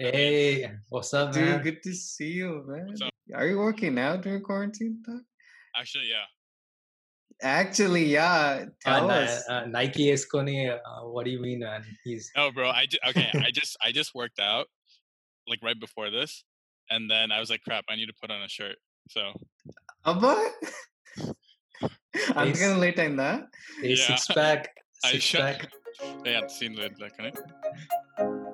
Hey, what's up, Dude, man? good to see you, man. What's up? Are you working now during quarantine time? Actually, yeah. Actually, yeah. Uh, Tell Ni- us. uh, Nike Escone, uh, what do you mean, man? He's No, bro. I ju- okay. I just I just worked out like right before this, and then I was like, crap. I need to put on a shirt. So Abba? I'm gonna late time that. Six pack, I six shut. pack. Yeah, seen the that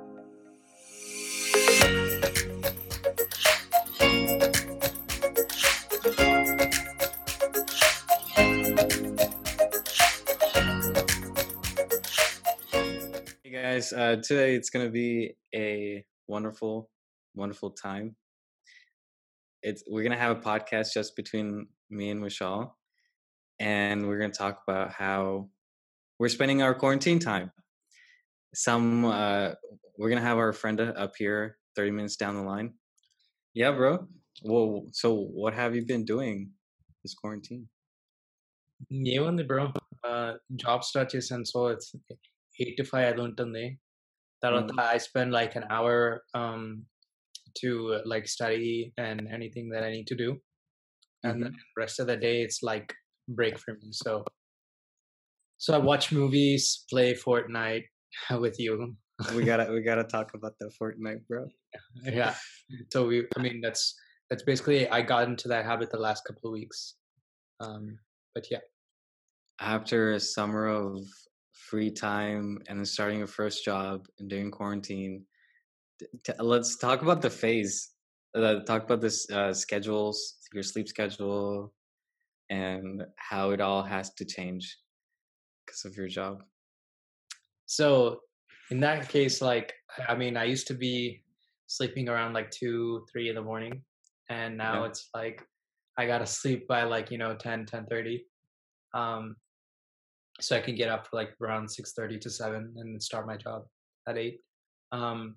guys, uh, today it's gonna be a wonderful, wonderful time. It's we're gonna have a podcast just between me and Vishal, and we're gonna talk about how we're spending our quarantine time. Some uh, we're gonna have our friend uh, up here, thirty minutes down the line. Yeah, bro. Well, so what have you been doing this quarantine? ఏముంది bro job start చేశాను so it's eight to five అది ఉంటుంది తర్వాత I spend like an hour to like study and anything that I need to do and Mhm. then rest of the day it's like break for me so so i watch movies play fortnite with you we gotta we gotta talk about the Fortnite, bro. yeah so we i mean that's that's basically i got into that habit the last couple of weeks um but yeah after a summer of free time and then starting your first job and during quarantine. T- let's talk about the phase uh, talk about this uh, schedules your sleep schedule and how it all has to change because of your job. So in that case like i mean i used to be sleeping around like 2 3 in the morning and now Yeah. it's like i gotta sleep by like you know 10 10 30 um so i can get up for like around six thirty to 7 and start my job at 8 um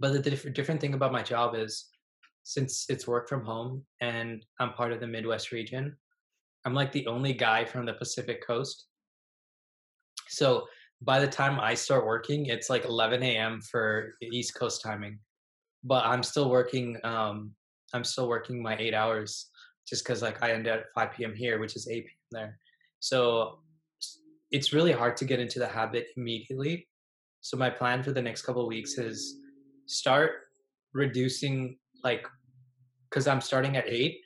but the diff- different thing about my job is since it's work from home and i'm part of the midwest region i'm like the only guy from the pacific coast so by the time I start working, it's like 11 a.m. for East Coast timing. But I'm still working. Um, I'm still working my eight hours just because like I end at 5 p.m. here, which is 8 p.m. there. So it's really hard to get into the habit immediately. So my plan for the next couple weeks is start reducing like because I'm starting at eight.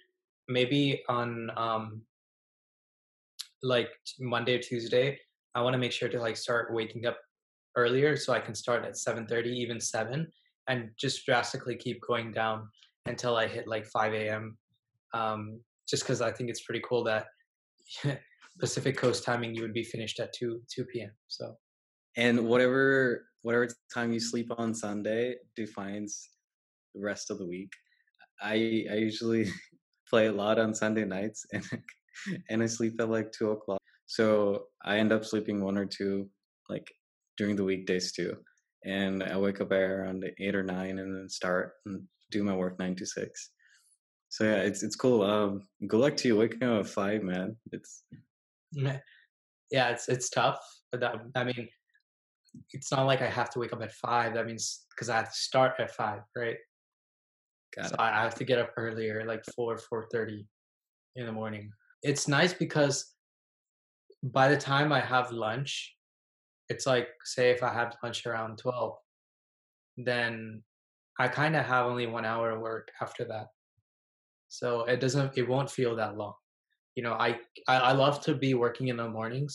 Maybe on um, like Monday or Tuesday, I want to make sure to like start waking up earlier so I can start at 7:30, even 7, and just drastically keep going down until I hit like 5 a.m. Um, just because I think it's pretty cool that Pacific Coast timing you would be finished at 2 2 p.m. So. And whatever whatever time you sleep on sunday defines the rest of the week. I i usually play a lot on sunday nights and and i sleep at like two o'clock. So i end up sleeping one or two like during the weekdays too. And i wake up at around eight or nine and then start and do my work nine to six. So yeah it's it's cool. Um good luck to you waking up at five man. It's. yeah, it's it's tough. But that, I mean, it's not like I have to wake up at five. That means because I have to start at five, right? got so it. I have to get up earlier, like four, four thirty in the morning. It's nice because by the time I have lunch, it's like say if I have lunch around twelve, then I kind of have only one hour of work after that. So it doesn't, it won't feel that long. You know, I I, I love to be working in the mornings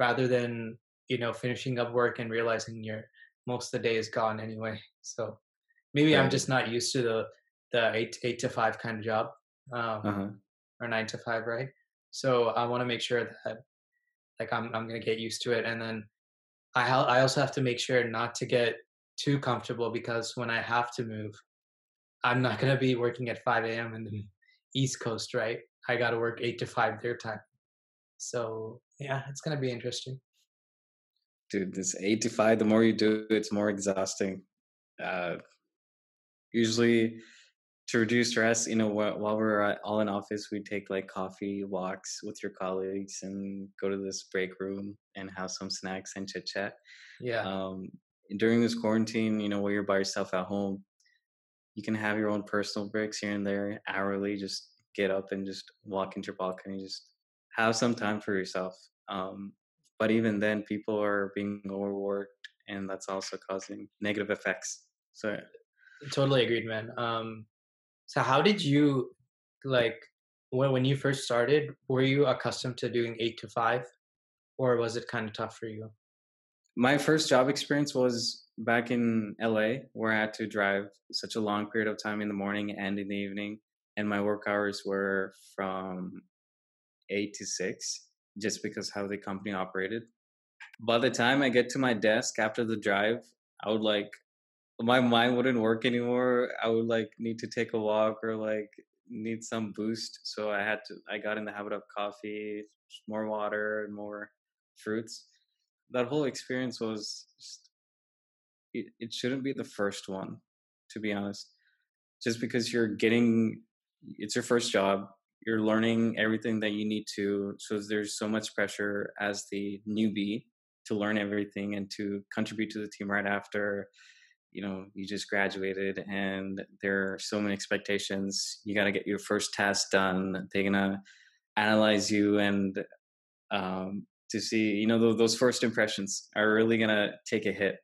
rather than you know finishing up work and realizing your most of the day is gone anyway. So maybe I'm just not used to the the eight eight to five kind of job um, uh-huh or nine to five, right? So I want to make sure that like I'm I'm gonna get used to it, and then I ha- I also have to make sure not to get too comfortable because when I have to move, I'm not gonna be working at 5 a.m. in the East Coast, right? I got to work eight to five their time. So yeah, it's gonna be interesting. dude this eight to five the more you do it's more exhausting uh usually to reduce stress you know wh- while we're all in office we take like coffee walks with your colleagues and go to this break room and have some snacks and chit chat Yeah, um during this quarantine, you know, where you're by yourself at home, you can have your own personal breaks here and there hourly. Just get up and just walk into your balcony, just have some time for yourself. Um, but even then, people are being overworked, and that's also causing negative effects. So, totally agreed, man. Um, so, how did you like when when you first started? Were you accustomed to doing eight to five, or was it kind of tough for you? my first job experience was back in LA, where I had to drive such a long period of time in the morning and in the evening, and my work hours were from eight to six, just because how the company operated. By the time I get to my desk after the drive, I would like my mind wouldn't work anymore. I would like need to take a walk or like need some boost. So I had to I got in the habit of coffee, more water, and more fruits that whole experience was just, it, it shouldn't be the first one to be honest just because you're getting it's your first job you're learning everything that you need to so there's so much pressure as the newbie to learn everything and to contribute to the team right after you know you just graduated and there are so many expectations you got to get your first task done they're gonna analyze you and um, to see you know those first impressions are really gonna take a hit.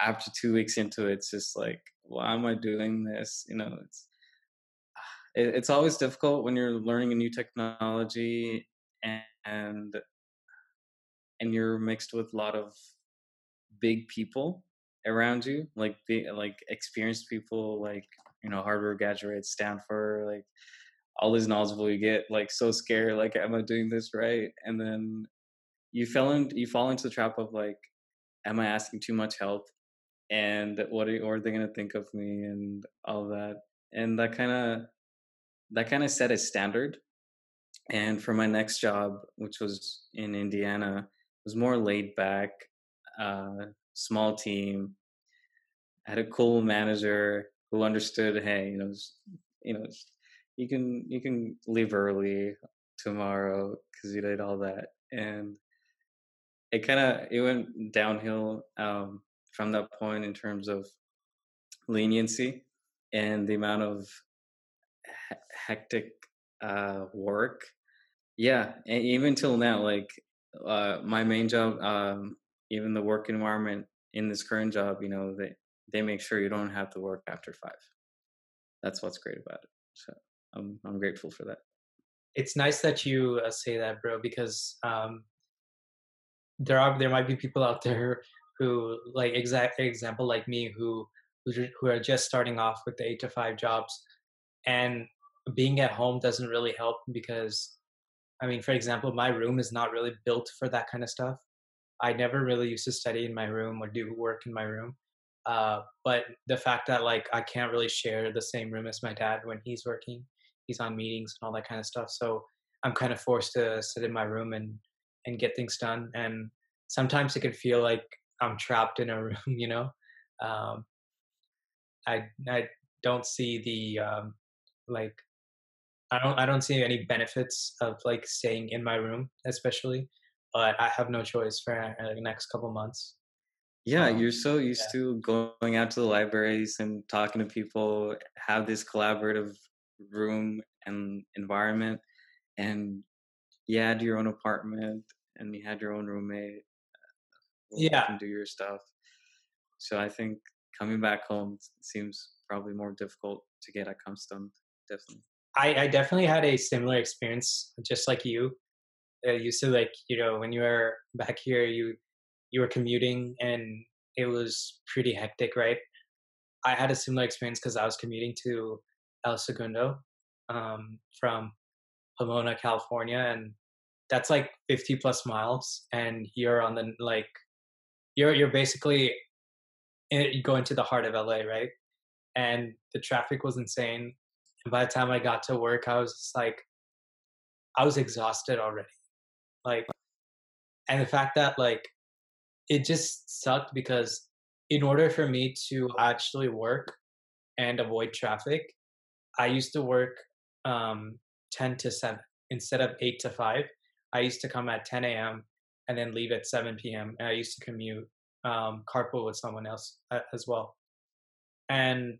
After two weeks into it it's just like why am i doing this? You know it's it's always difficult when you're learning a new technology and and you're mixed with a lot of big people around you like the like experienced people like you know harvard graduates stanford like all these knowledgeable you get like so scared like am i doing this right? And then you fell in you fall into the trap of like am i asking too much help? And what are, what are they going to think of me? and all that. And that kind of that kind of set a standard and for my next job which was in indiana was more laid back uh, small team had a cool manager who understood hey you know you know you can you can leave early tomorrow because you did all that and it kind of it went downhill um, from that point in terms of leniency and the amount of hectic uh, work. Yeah, and even till now, like uh, my main job, um, even the work environment in this current job, you know, they they make sure you don't have to work after five. That's what's great about it. So I'm I'm grateful for that. It's nice that you uh, say that, bro, because um, there are there might be people out there who like exact example like me who who are just starting off with the eight to five jobs and being at home doesn't really help because i mean for example my room is not really built for that kind of stuff i never really used to study in my room or do work in my room uh, but the fact that like i can't really share the same room as my dad when he's working he's on meetings and all that kind of stuff so i'm kind of forced to sit in my room and and get things done. And sometimes it can feel like I'm trapped in a room, you know. Um, I I don't see the um, like I don't I don't see any benefits of like staying in my room, especially. But I have no choice for uh, the next couple months. Yeah, um, you're so used yeah. to going out to the libraries and talking to people, have this collaborative room and environment, and you had your own apartment and you had your own roommate yeah and do your stuff so i think coming back home seems probably more difficult to get accustomed definitely i i definitely had a similar experience just like you uh, used to like you know when you were back here you you were commuting and it was pretty hectic right i had a similar experience because i was commuting to el segundo um, from pomona california and that's like 50 plus miles and you're on the like you're you're basically in, going to the heart of LA, right? And the traffic was insane. And by the time I got to work, I was just like, I was exhausted already. Like, and the fact that like it just sucked because in order for me to actually work and avoid traffic, I used to work um, 10 to 7 instead of 8 to 5. I used to come at 10 a.m. and then leave at 7 p.m. And I used to commute um, carpool with someone else uh, as well. And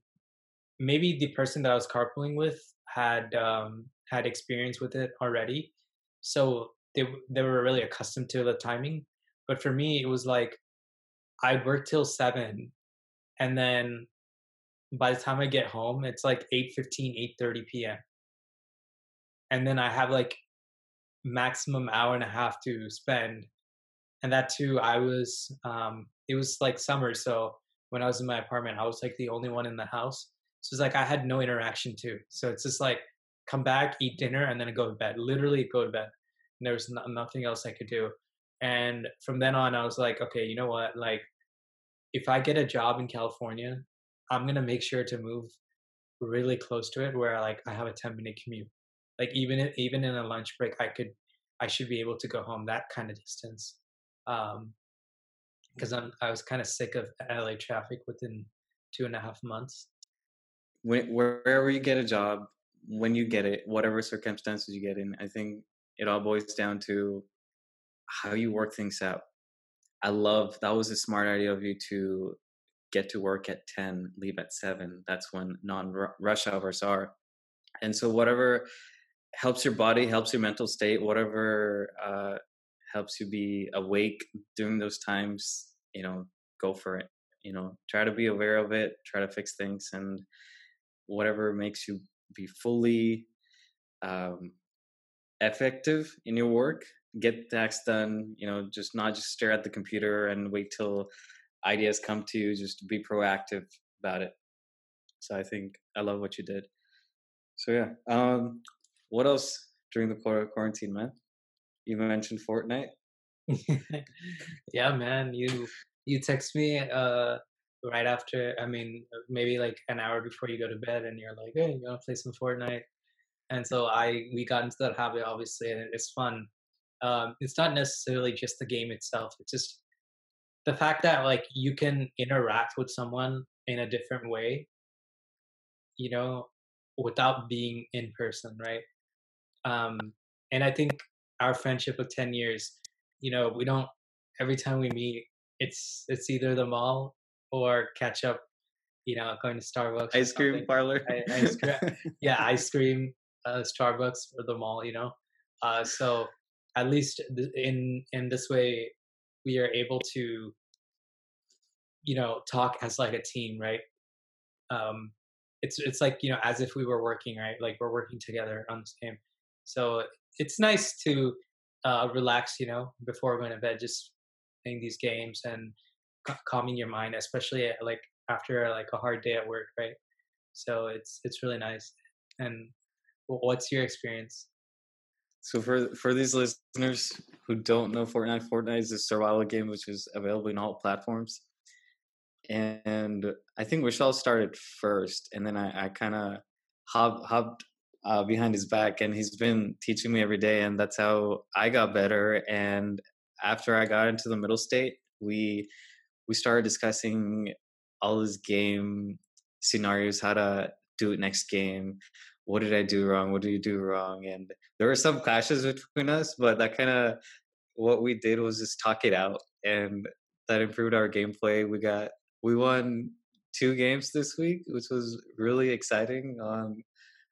maybe the person that I was carpooling with had um, had experience with it already, so they they were really accustomed to the timing. But for me, it was like I'd work till seven, and then by the time I get home, it's like 8.15, 8.30 p.m. And then I have like maximum hour and a half to spend. And that too, I was, um, it was like summer. So when I was in my apartment, I was like the only one in the house. So it's like I had no interaction too. So it's just like come back, eat dinner, and then go to bed. Literally go to bed. And there was no, nothing else I could do. And from then on, I was like, okay, you know what? Like, if I get a job in California, I'm gonna make sure to move really close to it, where like I have a 10 minute commute. Like even even in a lunch break, I could, I should be able to go home that kind of distance. Um, because I'm I was kind of sick of LA traffic within two and a half months. When, wherever you get a job, when you get it, whatever circumstances you get in, I think it all boils down to how you work things out. I love that was a smart idea of you to get to work at 10, leave at 7. That's when non rush hours are. And so, whatever helps your body, helps your mental state, whatever uh, helps you be awake during those times, you know, go for it. You know, try to be aware of it, try to fix things, and whatever makes you be fully um, effective in your work, get tasks done. You know, just not just stare at the computer and wait till ideas come to you. Just be proactive about it. So I think I love what you did. So yeah, um, what else during the quarantine, man? You mentioned Fortnite. yeah, man. You you text me uh right after. I mean, maybe like an hour before you go to bed, and you're like, "Hey, you want to play some Fortnite?" And so I we got into that habit, obviously, and it's fun. Um, it's not necessarily just the game itself. It's just the fact that like you can interact with someone in a different way, you know, without being in person, right? Um, and I think our friendship of 10 years you know we don't every time we meet it's it's either the mall or catch up you know going to starbucks ice cream parlor. Ice cream, yeah ice cream uh, starbucks or the mall you know? Uh, so at least in in this way we are able to you know talk as like a team right? Um it's it's like you know as if we were working right? Like we're working together on this game. So it's nice to uh, relax, you know, before going to bed, just playing these games and calming your mind, especially at, like after like a hard day at work, right? So it's it's really nice. And what's your experience? So for for these listeners who don't know Fortnite, Fortnite is a survival game which is available in all platforms. And I think Vishal started first, and then I, I kind of hop, hopped uh, behind his back, and he's been teaching me every day, and that's how I got better. And after I got into the middle state, we we started discussing all his game scenarios, how to do it next game. What did I do wrong? What did you do wrong? And there were some clashes between us, but that kind of what we did was just talk it out, and that improved our gameplay. We got we won two games this week, which was really exciting. on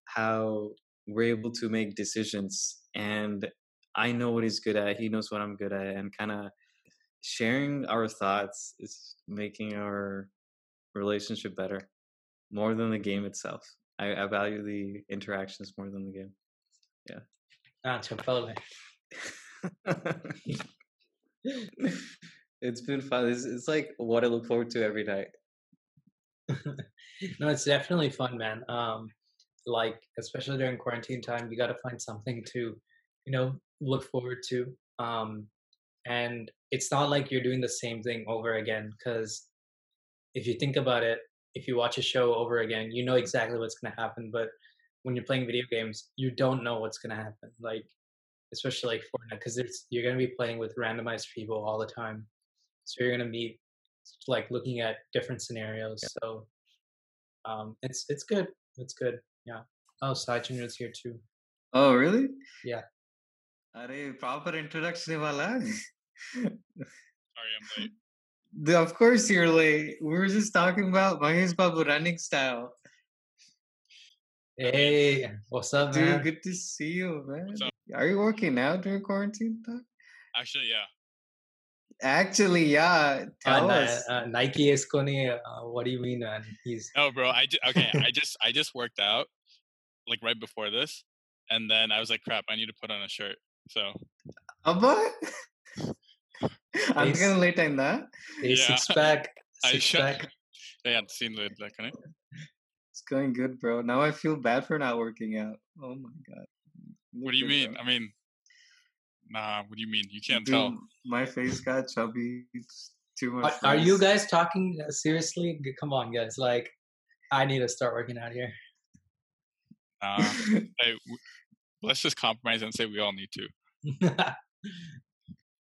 how we're able to make decisions and I know what he's good at, he knows what I'm good at, and kind of sharing our thoughts is making our relationship better more than the game itself. I, I value the interactions more than the game. Yeah. Ah, Chipotle. it's been fun. It's, it's like what I look forward to every night. no, it's definitely fun, man. Um, like especially during quarantine time you got to find something to you know look forward to um and it's not like you're doing the same thing over again because if you think about it if you watch a show over again you know exactly what's going to happen but when you're playing video games you don't know what's going to happen like especially like Fortnite because you're going to be playing with randomized people all the time so you're going to be like looking at different scenarios yeah. so um it's it's good it's good yeah. Oh, Sachin is here too. Oh, really? Yeah. Are proper introduction? Sorry, I'm late. The- of course you're late. We were just talking about Mahesh Babu running style. Hey, what's up, Dude, man? good to see you, man. What's up? Are you working out during quarantine? Doc? Actually, yeah. Actually, yeah. Uh, Tell Ni- us. uh, Nike Esconi, uh, what do you mean, man? He's No, bro. I ju- okay. I just I just worked out like right before this, and then I was like, crap. I need to put on a shirt. So a Abba? I'm Nice. gonna late time that. a Yeah. six pack, I six shut- pack. I hadn't seen the like. can I- It's going good, bro. Now I feel bad for not working out. Oh my god. What Look do you good, mean? bro. I mean, nah. What do you mean? You can't Dude, tell. My face got chubby. It's too much. Are, are you guys talking uh, seriously? Come on, guys. Like, I need to start working out here. Nah. hey, w- let's just compromise and say we all need to.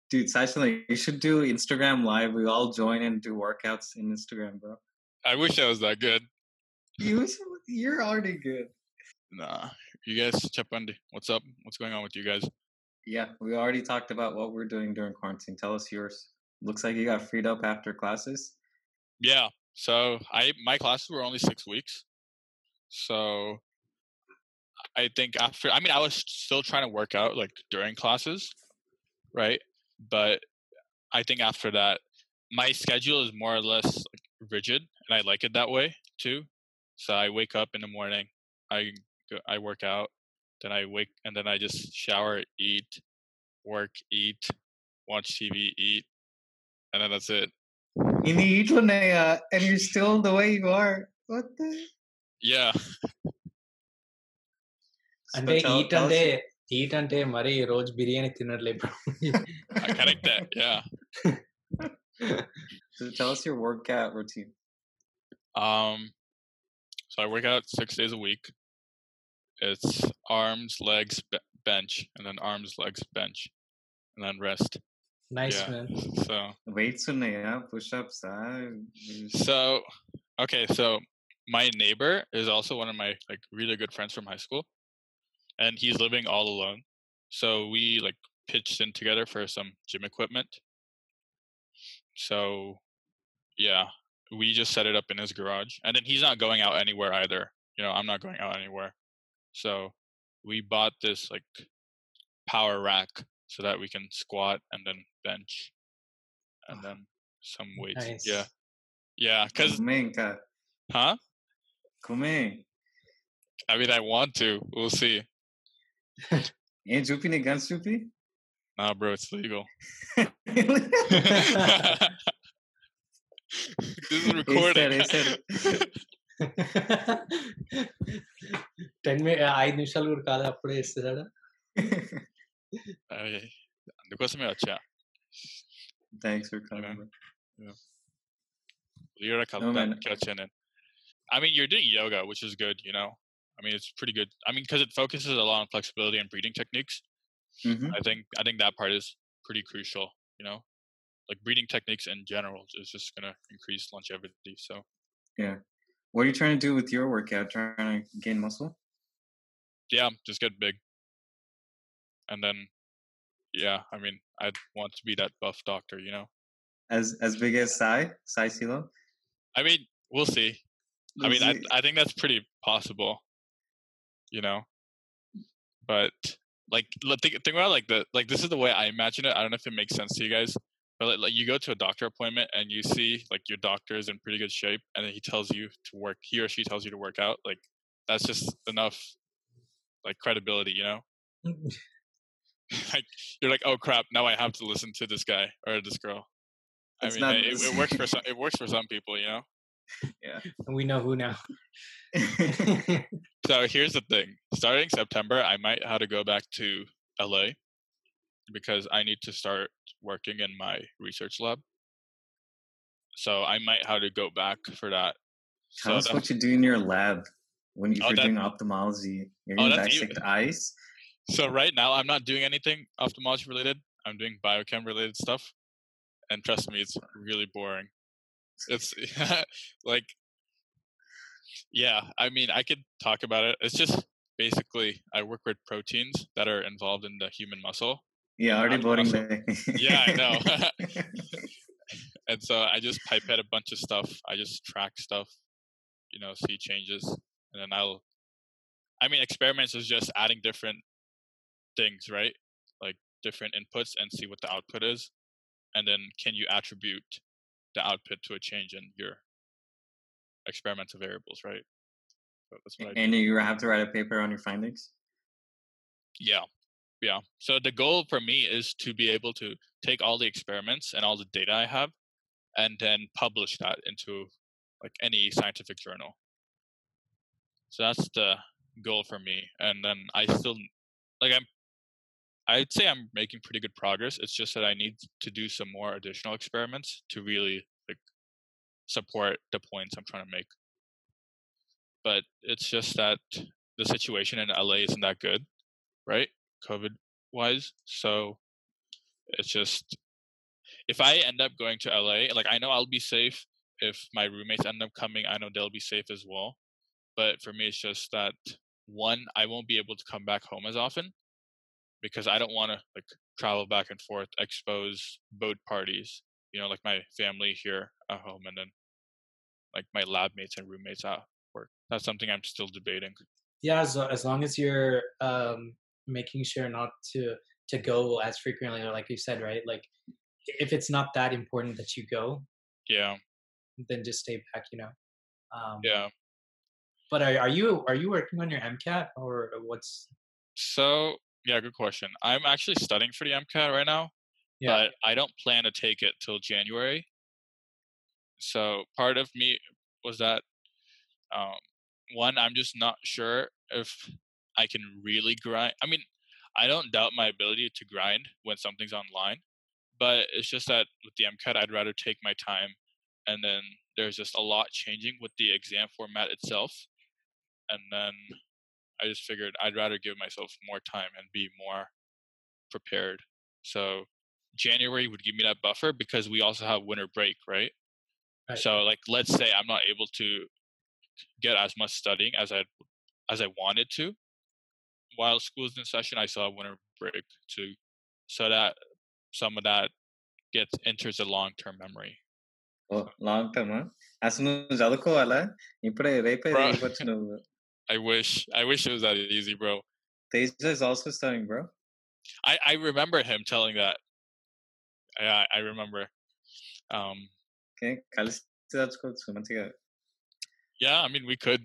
Dude, Sachin, you should do Instagram live. We all join and do workouts in Instagram, bro. I wish I was that good. You, you're already good. Nah. You guys, Chapandi, what's up? What's going on with you guys? Yeah, we already talked about what we're doing during quarantine. Tell us yours. Looks like you got freed up after classes. Yeah. So I my classes were only six weeks. So I think after I mean I was still trying to work out like during classes, right? But I think after that, my schedule is more or less like, rigid, and I like it that way too. So I wake up in the morning, I I work out, then I wake and then I just shower, eat, work, eat, watch TV, eat, and then that's it. You need Linnea, eh, uh, and you're still the way you are. What the? Yeah. and they eat and they eat అంటే మరి రోజు biryani తినట్లే bro I connect that. Yeah. so tell us your workout routine. Um, so I work out six days a week. It's arms, legs, be- bench, and then arms, legs, bench, and then rest. Nice Yeah. Man So, Weights ఉన్నాయా? Push-ups? ah, so okay. So my neighbor is also one of my like really good friends from high school, and he's living all alone. So we like pitched in together for some gym equipment. So yeah, we just set it up in his garage. And then he's not going out anywhere either. You know, I'm not going out anywhere. So we bought this like power rack so that we can squat and then bench and oh, then some weights. Nice. Yeah. Yeah, cuz Huh? Come in. I mean, I want to. We'll see. ఏం చూపి నీ guns చూపి Nah, bro, it's legal. this is recording. వేసాడు. Ten మి ఐదు నిమిషాలు కూడా కాదు అప్పుడే ఇస్తున్నాడు Ay, అందుకోసమే వచ్చా Thanks for coming. Yeah. bro. Lira man. కలుపుతానికి వచ్చాను నేను. I mean, you're doing yoga, which is good, you know. I mean, it's pretty good. I mean, because it focuses a lot on flexibility and breeding techniques. Mhm. I think I think that part is pretty crucial. You know, like breeding techniques in general is just gonna increase longevity. So yeah, What are you trying to do with your workout? Trying to gain muscle? yeah, just get big, and then yeah, I mean, I want to be that buff doctor. You know, As as big as Sai? Sai Silo? I mean, we'll see. I mean, I I think that's pretty possible. You know, but like think think about like the like this is the way I imagine it. I don't know if it makes sense to you guys, but like, like you go to a doctor appointment and you see like your doctor is in pretty good shape, and then he tells you to work. He or she tells you to work out. Like that's just enough like credibility, you know. like you're like, oh crap, now I have to listen to this guy or this girl. I mean, not it, it works for some. It works for some people, you know. we know who now So here's the thing. Starting September, I might have to go back to LA because I need to start working in my research lab. So I might have to go back for that. Tell So us what you do in your lab when you- if Oh, you're that- doing ophthalmology. You're Oh, gonna that's you- dissect eyes. so right now I'm not doing anything ophthalmology related. I'm doing biochem related stuff. And trust me, it's really boring. It's like yeah, I mean I could talk about it. It's just basically I work with proteins that are involved in the human muscle. Yeah, already boring. Yeah, I know. and so I just pipette a bunch of stuff. I just track stuff, you know, see changes, and then I'll. I mean, experiments is just adding different things, right? Like different inputs and see what the output is, and then can you attribute the output to a change in your experimental variables, right? So that's what. And you have to write a paper on your findings. Yeah. Yeah. So the goal for me is to be able to take all the experiments and all the data I have and then publish that into like any scientific journal. So that's the goal for me. And then I still like I'm I'd say I'm making pretty good progress. It's just that I need to do some more additional experiments to really like support the points I'm trying to make. But it's just that the situation in LA isn't that good, right? COVID wise. So it's just if I end up going to LA, like I know I'll be safe. If my roommates end up coming, I know they'll be safe as well. But for me, it's just that one, I won't be able to come back home as often because I don't want to like travel back and forth, expose boat parties, you know, like my family here at home, and then like my lab mates and roommates at work. That's something I'm still debating. Yeah, as as long as you're um, making sure not to to go as frequently, or like you said, right? Like if it's not that important that you go, Yeah, then just stay back. You know. Um, yeah. But are are you are you working on your MCAT or what's? So yeah, good question. I'm actually studying for the MCAT right now, Yeah. but I don't plan to take it till January. So part of me was that um, one, I'm just not sure if I can really grind. I mean, I don't doubt my ability to grind when something's online, but it's just that with the MCAT, I'd rather take my time, and then there's just a lot changing with the exam format itself, and then I just figured I'd rather give myself more time and be more prepared. So January would give me that buffer because we also have winter break, right? Right. So like let's say I'm not able to get as much studying as I as I wanted to while school's in session, I still have winter break to so that some of that gets enters a long term memory. Oh long term అసలు నువ్వు చదువుకోవాలా ఇప్పుడే రేపే Bro. చదువుకోవచ్చు నువ్వు I wish I wish it was that easy, bro. Thaisa is also studying, bro. I I remember him telling that. Yeah, I, I remember. Um, okay, that's good. Yeah, I mean we could.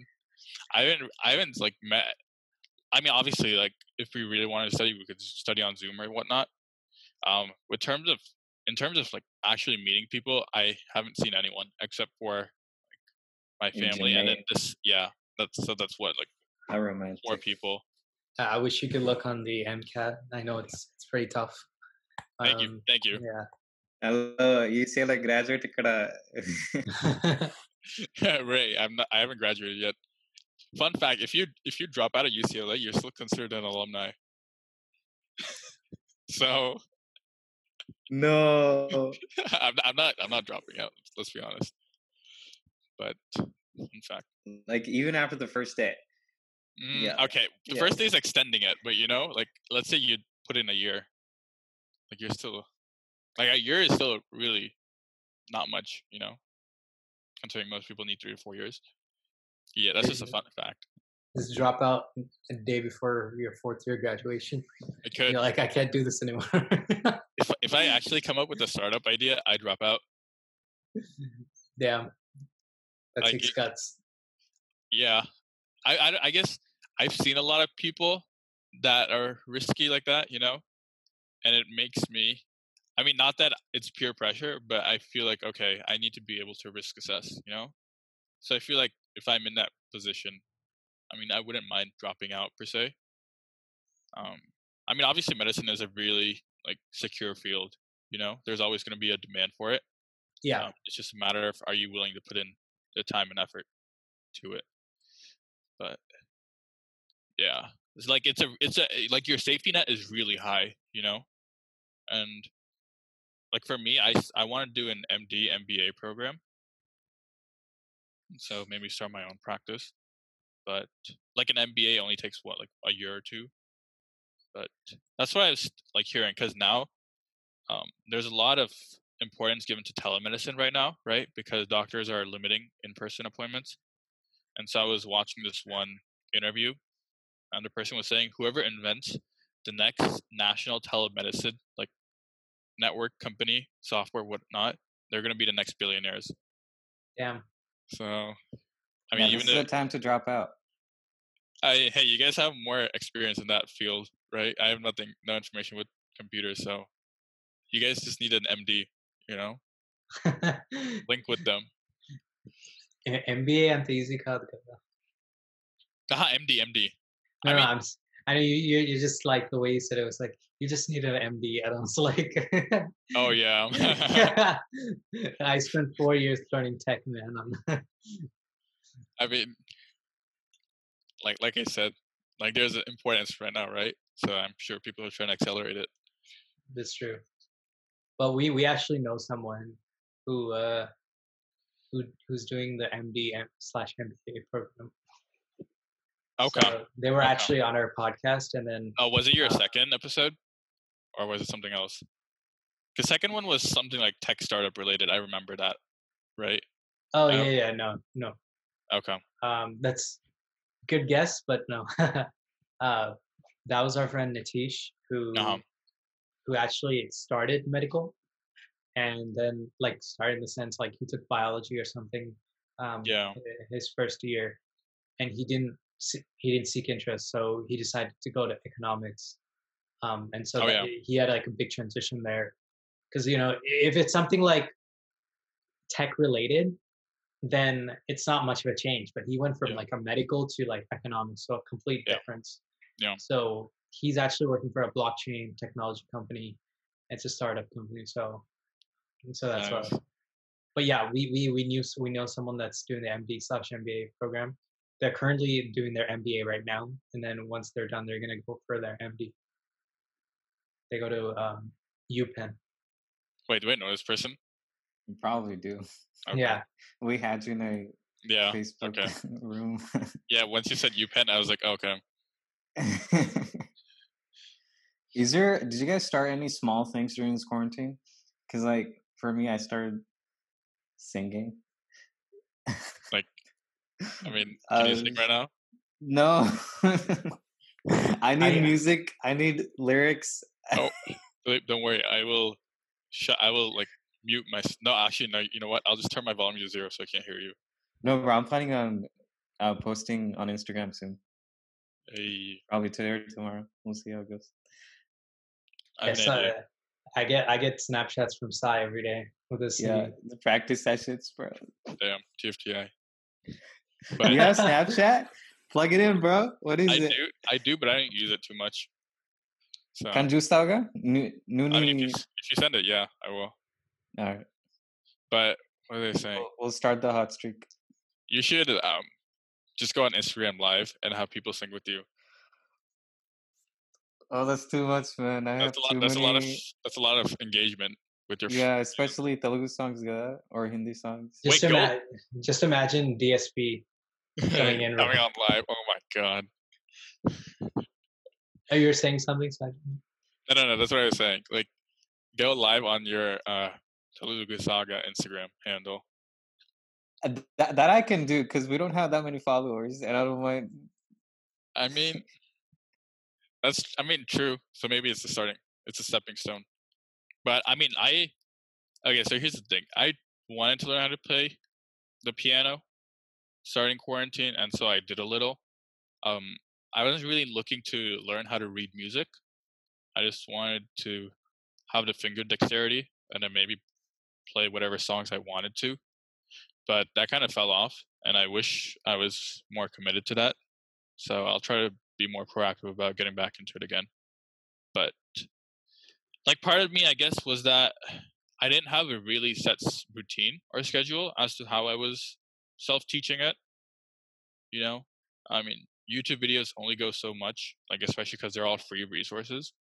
I haven't I haven't like met. I mean, obviously, like if we really wanted to study, we could study on Zoom or whatnot. Um, with terms of in terms of like actually meeting people, I haven't seen anyone except for like, my family and then this yeah that's so that's what like How romantic. more people. Uh, I wish you could look on the MCAT. I know it's it's pretty tough. Thank um, you. Thank you. Yeah. Hello, you say like graduate kada. yeah, Ray, I'm not, I haven't graduated yet. Fun fact: if you if you drop out of UCLA, you're still considered an alumni. so. No. I'm, I'm not. I'm not dropping out. Let's be honest. But in fact. Mm, like even after the first day. Mm, yeah. Okay. The yeah. first day is extending it, but you know, like let's say you put in a year. Like you're still like a year is still really not much, you know. Considering most people need three to four years. Yeah, that's just a mm-hmm. fun fact. Just drop out a day before your fourth year graduation. I could. You're like, I can't do this anymore. if, if I actually come up with a startup idea, I drop out. Damn. That Like takes it- guts. Yeah, I, I I guess I've seen a lot of people that are risky like that, you know, and it makes me. I mean, not that it's peer pressure, but I feel like okay, I need to be able to risk assess, you know. So I feel like if I'm in that position, I mean, I wouldn't mind dropping out per se. Um, I mean, obviously, medicine is a really like secure field. You know, there's always going to be a demand for it. Yeah. Um, it's just a matter of are you willing to put in the time and effort to it. But yeah, it's like it's a it's a like your safety net is really high, you know, and like for me, I I want to do an MD MBA program, so maybe start my own practice. But like an MBA only takes what like a year or two. But that's what I was like hearing because now um, there's a lot of importance given to telemedicine right now, right? Because doctors are limiting in-person appointments. And so I was watching this one interview, and the person was saying, whoever invents the next national telemedicine like network company, software, whatnot, they're going to be the next billionaires. Damn. So, I yeah, mean, this even is the time to drop out. I, hey, you guys have more experience in that field, right? I have nothing, no information with computers, so you guys just need an MD, you know link with them MBA, B A ಅಂತ ಈಸಿಗೆ ಕಾದು కదా ಹಾ M D No, D I mean I I know you, you, you just like the way you said it was like you just need an MD, and I was like, oh yeah. yeah. I spent four years learning tech, man. I mean, like like I said, like there's an importance right now, right? So I'm sure people are trying to accelerate it. That's true. But we we actually know someone who uh who who's doing the MD slash MBA program. Okay. So they were Okay. actually on our podcast, and then Oh, was it your Uh, second episode, or was it something else? The second one was something like tech startup related. I remember that, right? oh Oh. yeah yeah no no Okay. um that's good guess but no uh that was our friend Nitish who Uh-huh. Who actually started medical and then like started in the sense like he took biology or something um Yeah. his first year and he didn't he didn't seek interest so he decided to go to economics um and so Oh, yeah. he had like a big transition there because you know if it's something like tech related then it's not much of a change but he went from Yeah. like a medical to like economics so a complete Yeah. difference Yeah. so he's actually working for a blockchain technology company it's a startup company so so that's Nice. why but yeah we we we knew we know someone that's doing the md slash mba program they're currently doing their mba right now and then once they're done they're going to go for their md they go to um upenn Wait, wait, no, this person. You probably do. Okay. yeah We had you in a Yeah. Facebook okay. room. Yeah. Once you said UPenn, I was like, okay. Is there? Did you guys start any small things during this quarantine? Because like for me, I started singing. Like, I mean, can you sing Uh, right now? No, I need I- music. I need lyrics. Oh. Don't worry. I will. Shut. I will like mute my. No, actually, no. You know what? I'll just turn my volume to zero so I can't hear you. No, bro, I'm planning on uh, posting on Instagram soon. Hey, Probably today or tomorrow. We'll see how it goes. I have Yes, an idea. uh, I get I get Snapchats from Sai every day with this. Yeah, the practice sessions, bro. Damn, TFTI. you But have Snapchat? Plug it in, bro. What is I it? do. I do, but I don't use it too much. So Kan justa ka? Nu- Nuni. I mean, if you, if you send it, yeah, I will. All right. But what are they saying? We'll, we'll start the hot streak. You should um just go on Instagram Live and have people sing with you. Oh, that's too much, man. I have That's a lot. too That's many. a lot of. That's a lot of engagement with your. f- Yeah, especially Telugu songs, ga, or Hindi songs. Just, Wait, ima- just imagine DSP. coming in coming on live. Oh my god. Oh, you're saying something, Sajid? No, no, no. That's what I was saying. Like, go live on your uh Telugu Saga Instagram handle. Uh, That, that I can do because we don't have that many followers, and I don't mind. I mean, that's. I mean, true. So maybe it's a starting. It's a stepping stone. But I mean, I. Okay, so here's the thing. I wanted to learn how to play the piano, starting quarantine, and so I did a little. Um, I wasn't really looking to learn how to read music. I just wanted to have the finger dexterity and then maybe play whatever songs I wanted to. But that kind of fell off, and I wish I was more committed to that. So I'll try to be more proactive about getting back into it again. But like part of me, I guess, was that I didn't have a really set routine or schedule as to how I was self-teaching it. You know, I mean, YouTube videos only go so much, like especially because they're all free resources.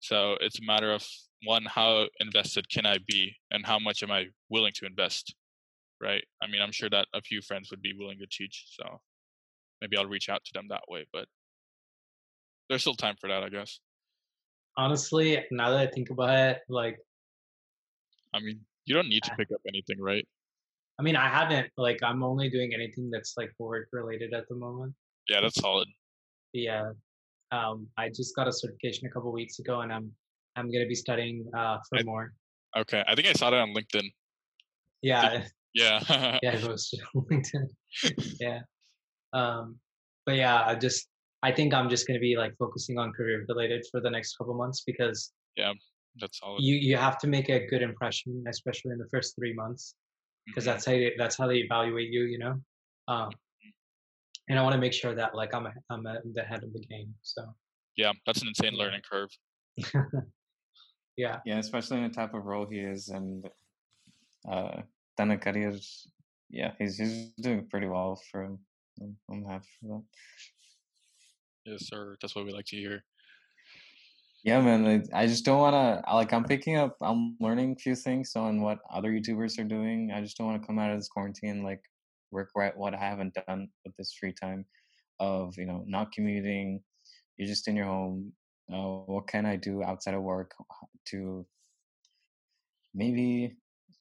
So it's a matter of one, how invested can I be, and how much am I willing to invest, right? I mean, I'm sure that a few friends would be willing to teach, so maybe I'll reach out to them that way. But there's still time for that, I guess. Honestly, now that I think about it, like I mean, you don't need to pick up anything, right? I mean, I haven't like I'm only doing anything that's like work related at the moment. Yeah, that's solid. Yeah. Um, I just got a certification a couple weeks ago, and I'm I'm gonna be studying uh for I- more. Okay, I think I saw that on LinkedIn. Yeah, Yeah. yeah, it was LinkedIn. yeah. Um, but yeah, I just I think I'm just gonna be like focusing on career related for the next couple months because yeah, that's all. you you have to make a good impression, especially in the first three months, because Mhm. that's how they, that's how they evaluate you, you know. Um, and I want to make sure that like I'm a, I'm at the head of the game. So Yeah, that's an insane learning curve. yeah, Yeah, especially in the type of role he is, and uh, Dana Careers, yeah, he's he's doing pretty well for him. I'm, I'm happy for that. Yes, sir. That's what we like to hear. Yeah, man. I, I just don't want to like. I'm picking up. I'm learning a few things on what other YouTubers are doing. I just don't want to come out of this quarantine like regret what I haven't done with this free time of you know not commuting. You're just in your home. Uh, what can I do outside of work to maybe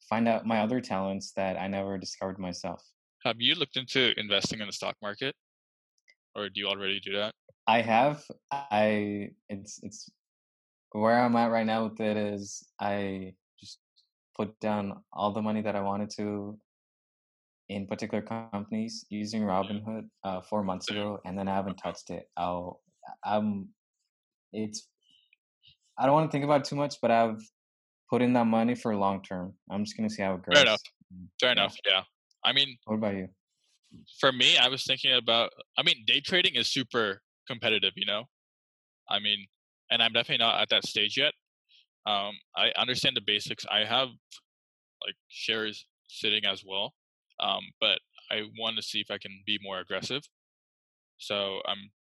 find out my other talents that I never discovered myself? Have you looked into investing in the stock market, or do you already do that? I have. I it's it's where I'm at right now with it is I just put down all the money that I wanted to in particular companies using Robinhood uh, four months ago, and then I haven't touched it. I'll I'm it's I don't want to think about it too much, but I've put in that money for long term. I'm just gonna see how it goes. Fair enough. Fair yeah. enough. Yeah. I mean, What about you? For me, I was thinking about. I mean, day trading is super competitive. You know, I mean, and I'm definitely not at that stage yet. Um, I understand the basics. I have like shares sitting as well, um, but I want to see if I can be more aggressive. So I'm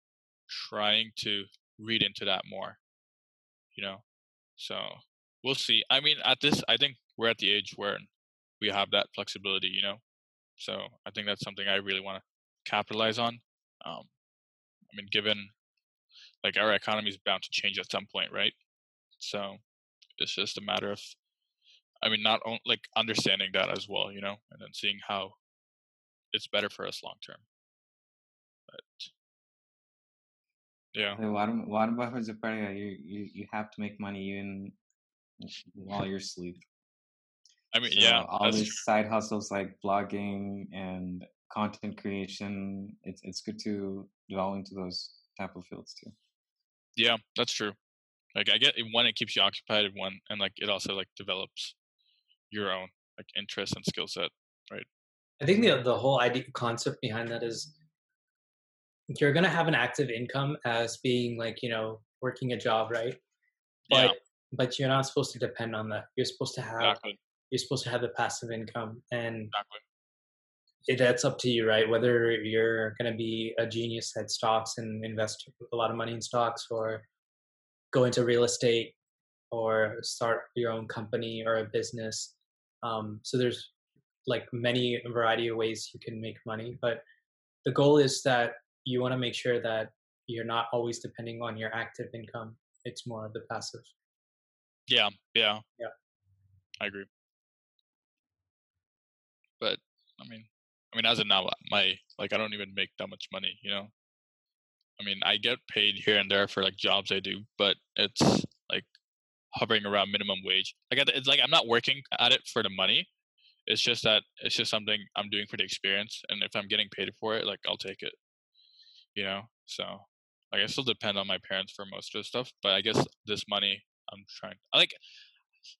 trying to read into that more. You know, so we'll see. I mean, at this, I think we're at the age where we have that flexibility. You know, so I think that's something I really want to capitalize on. Um, I mean, given like our economy is bound to change at some point, right? So it's just a matter of, I mean, not on, like understanding that as well, you know, and then seeing how it's better for us long term. But yeah, Warren Warren Buffett's. You you you have to make money even while you're asleep. I mean, So yeah, all that's these side hustles like blogging and content creation, it's it's good to delve into those type of fields too. yeah, that's true. Like I get one, it keeps you occupied, one, and like it also like develops your own like interest and skill set. Right? I think the the whole idea concept behind that is you're gonna have an active income as being like you know working a job, right? Yeah, But but you're not supposed to depend on that. You're supposed to have exactly, you're supposed to have the passive income, and exactly. it, that's up to you, right? Whether you're going to be a genius at stocks and invest a lot of money in stocks, or go into real estate, or start your own company or a business. Um, so there's like many variety of ways you can make money, but the goal is that you want to make sure that you're not always depending on your active income. It's more of the passive. Yeah, yeah, Yeah. I agree. I mean, I mean, as of now, my like I don't even make that much money. You know, I mean, I get paid here and there for like jobs I do, but it's like hovering around minimum wage. Like it's like I'm not working at it for the money. It's just that it's just something I'm doing for the experience, and if I'm getting paid for it, like I'll take it. You know, so like I still depend on my parents for most of the stuff, but I guess this money I'm trying. I like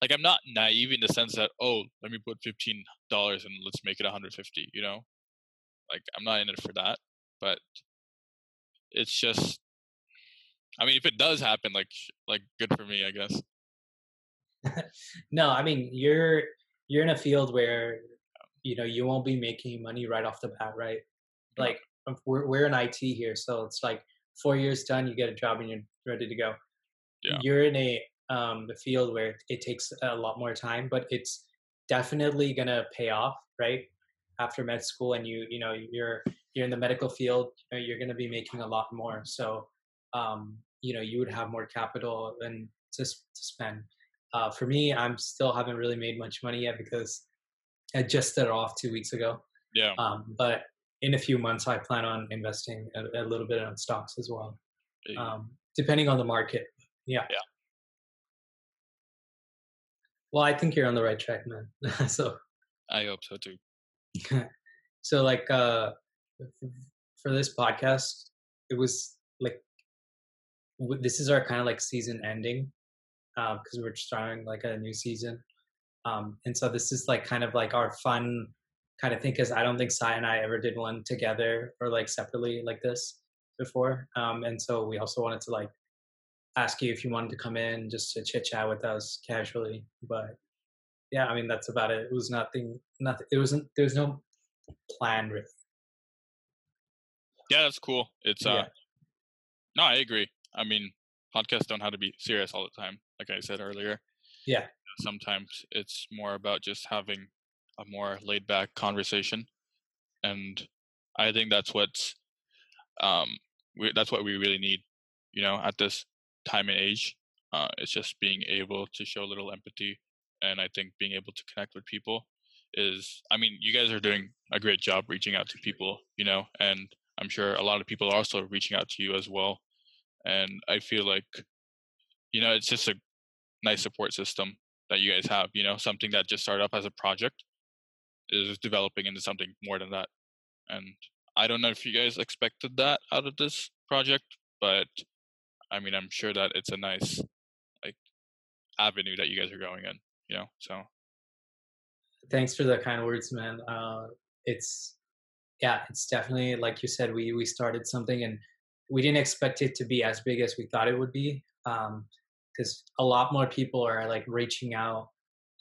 like I'm not naive in the sense that oh, let me put fifteen dollars and let's make it 150. You know, like I'm not in it for that, but it's just. I mean, if it does happen, like like good for me, I guess. no, I mean you're you're in a field where you know you won't be making money right off the bat, right? Yeah. Like um, we're we're in IT here, so it's like four years done, you get a job and you're ready to go. Yeah. You're in a um the field where it takes a lot more time, but it's definitely gonna pay off, right? After med school, and you you know you're you're in the medical field, you know, you're gonna be making a lot more. So um you know you would have more capital than to to spend. uh, for me, I'm still haven't really made much money yet because I just started off two weeks ago. Yeah. Um, but in a few months, I plan on investing a, a little bit on stocks as well, um, depending on the market. Yeah. Yeah. Well, I think you're on the right track, man. so, I hope so too. so like uh, for this podcast, it was like this is our kind of like season ending because we're starting like a new season. Um, and so this is like kind of like our fun kind of thing because I don't think Sai and I ever did one together or like separately like this before. Um, and so we also wanted to like ask you if you wanted to come in just to chit chat with us casually. But yeah, I mean that's about it. It was nothing. Nothing. It wasn't. There was no plan. Really. Yeah, that's cool. It's uh Yeah. no, I agree. I mean, podcasts don't have to be serious all the time, like I said earlier. Yeah. Sometimes it's more about just having a more laid back conversation. And I think that's what's um we, that's what we really need, you know, at this time and age. Uh it's just being able to show a little empathy and I think being able to connect with people is I mean, you guys are doing a great job reaching out to people, you know, and I'm sure a lot of people are also reaching out to you as well. And I feel like, you know, it's just a nice support system that you guys have, you know, something that just started up as a project is developing into something more than that. And I don't know if you guys expected that out of this project, but I mean, I'm sure that it's a nice like avenue that you guys are going in, you know, so Thanks for the kind words, man. Uh, it's yeah, it's definitely like you said. We we started something and we didn't expect it to be as big as we thought it would be. Because a lot more people are like reaching out,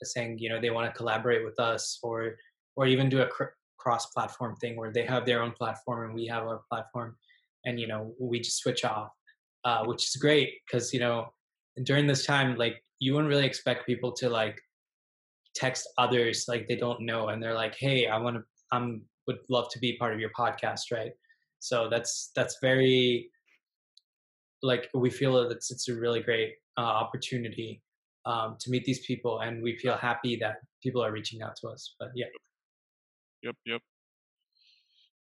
saying you know they want to collaborate with us or or even do a cr- cross-platform thing where they have their own platform and we have our platform, and you know we just switch off, uh, which is great because you know during this time like you wouldn't really expect people to like text others like they don't know and they're like hey i want to i'm would love to be part of your podcast right? So that's that's very like we feel that it's, it's a really great uh, opportunity um, to meet these people and we feel happy that people are reaching out to us but yeah. Yep, yep.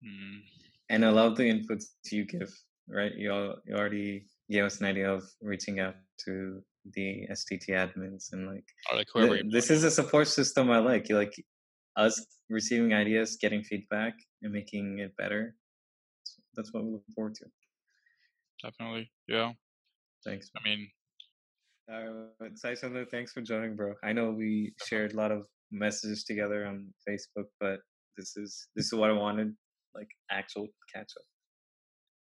Mm, And I love the inputs you give, right? You, al- you already gave us an idea of reaching out to the STT admins and like like th- this is a support system I like. You like us receiving ideas, getting feedback, and making it better. That's what we look forward to. definitely. Yeah. Thanks. I mean, Uh, Sai Sundar, thanks for joining, bro. I know we shared a lot of messages together on Facebook, but this is this is what I wanted, like actual catch up.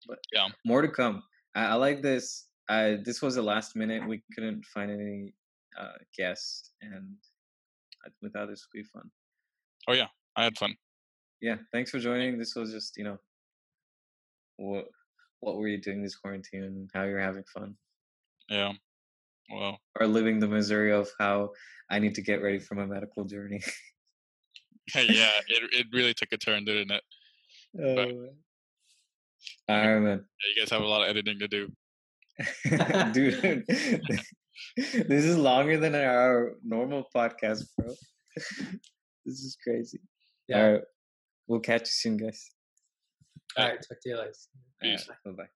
But Yeah. more to come. I, I like this. Uh, this was the last minute. We couldn't find any uh, guests, and I- without this, would be fun. oh yeah, I had fun. Yeah, thanks for joining. This was just you know, what what were you doing this quarantine? and How you're having fun, Yeah. Well, or living the misery of how I need to get ready for my medical journey. yeah, it it really took a turn, didn't it? Oh. All right, man. Yeah, you guys have a lot of editing to do. Dude, this is longer than our normal podcast, bro. This is crazy. Yeah. All right. We'll catch you soon, guys. all right talk to you later Peace. Bye bye.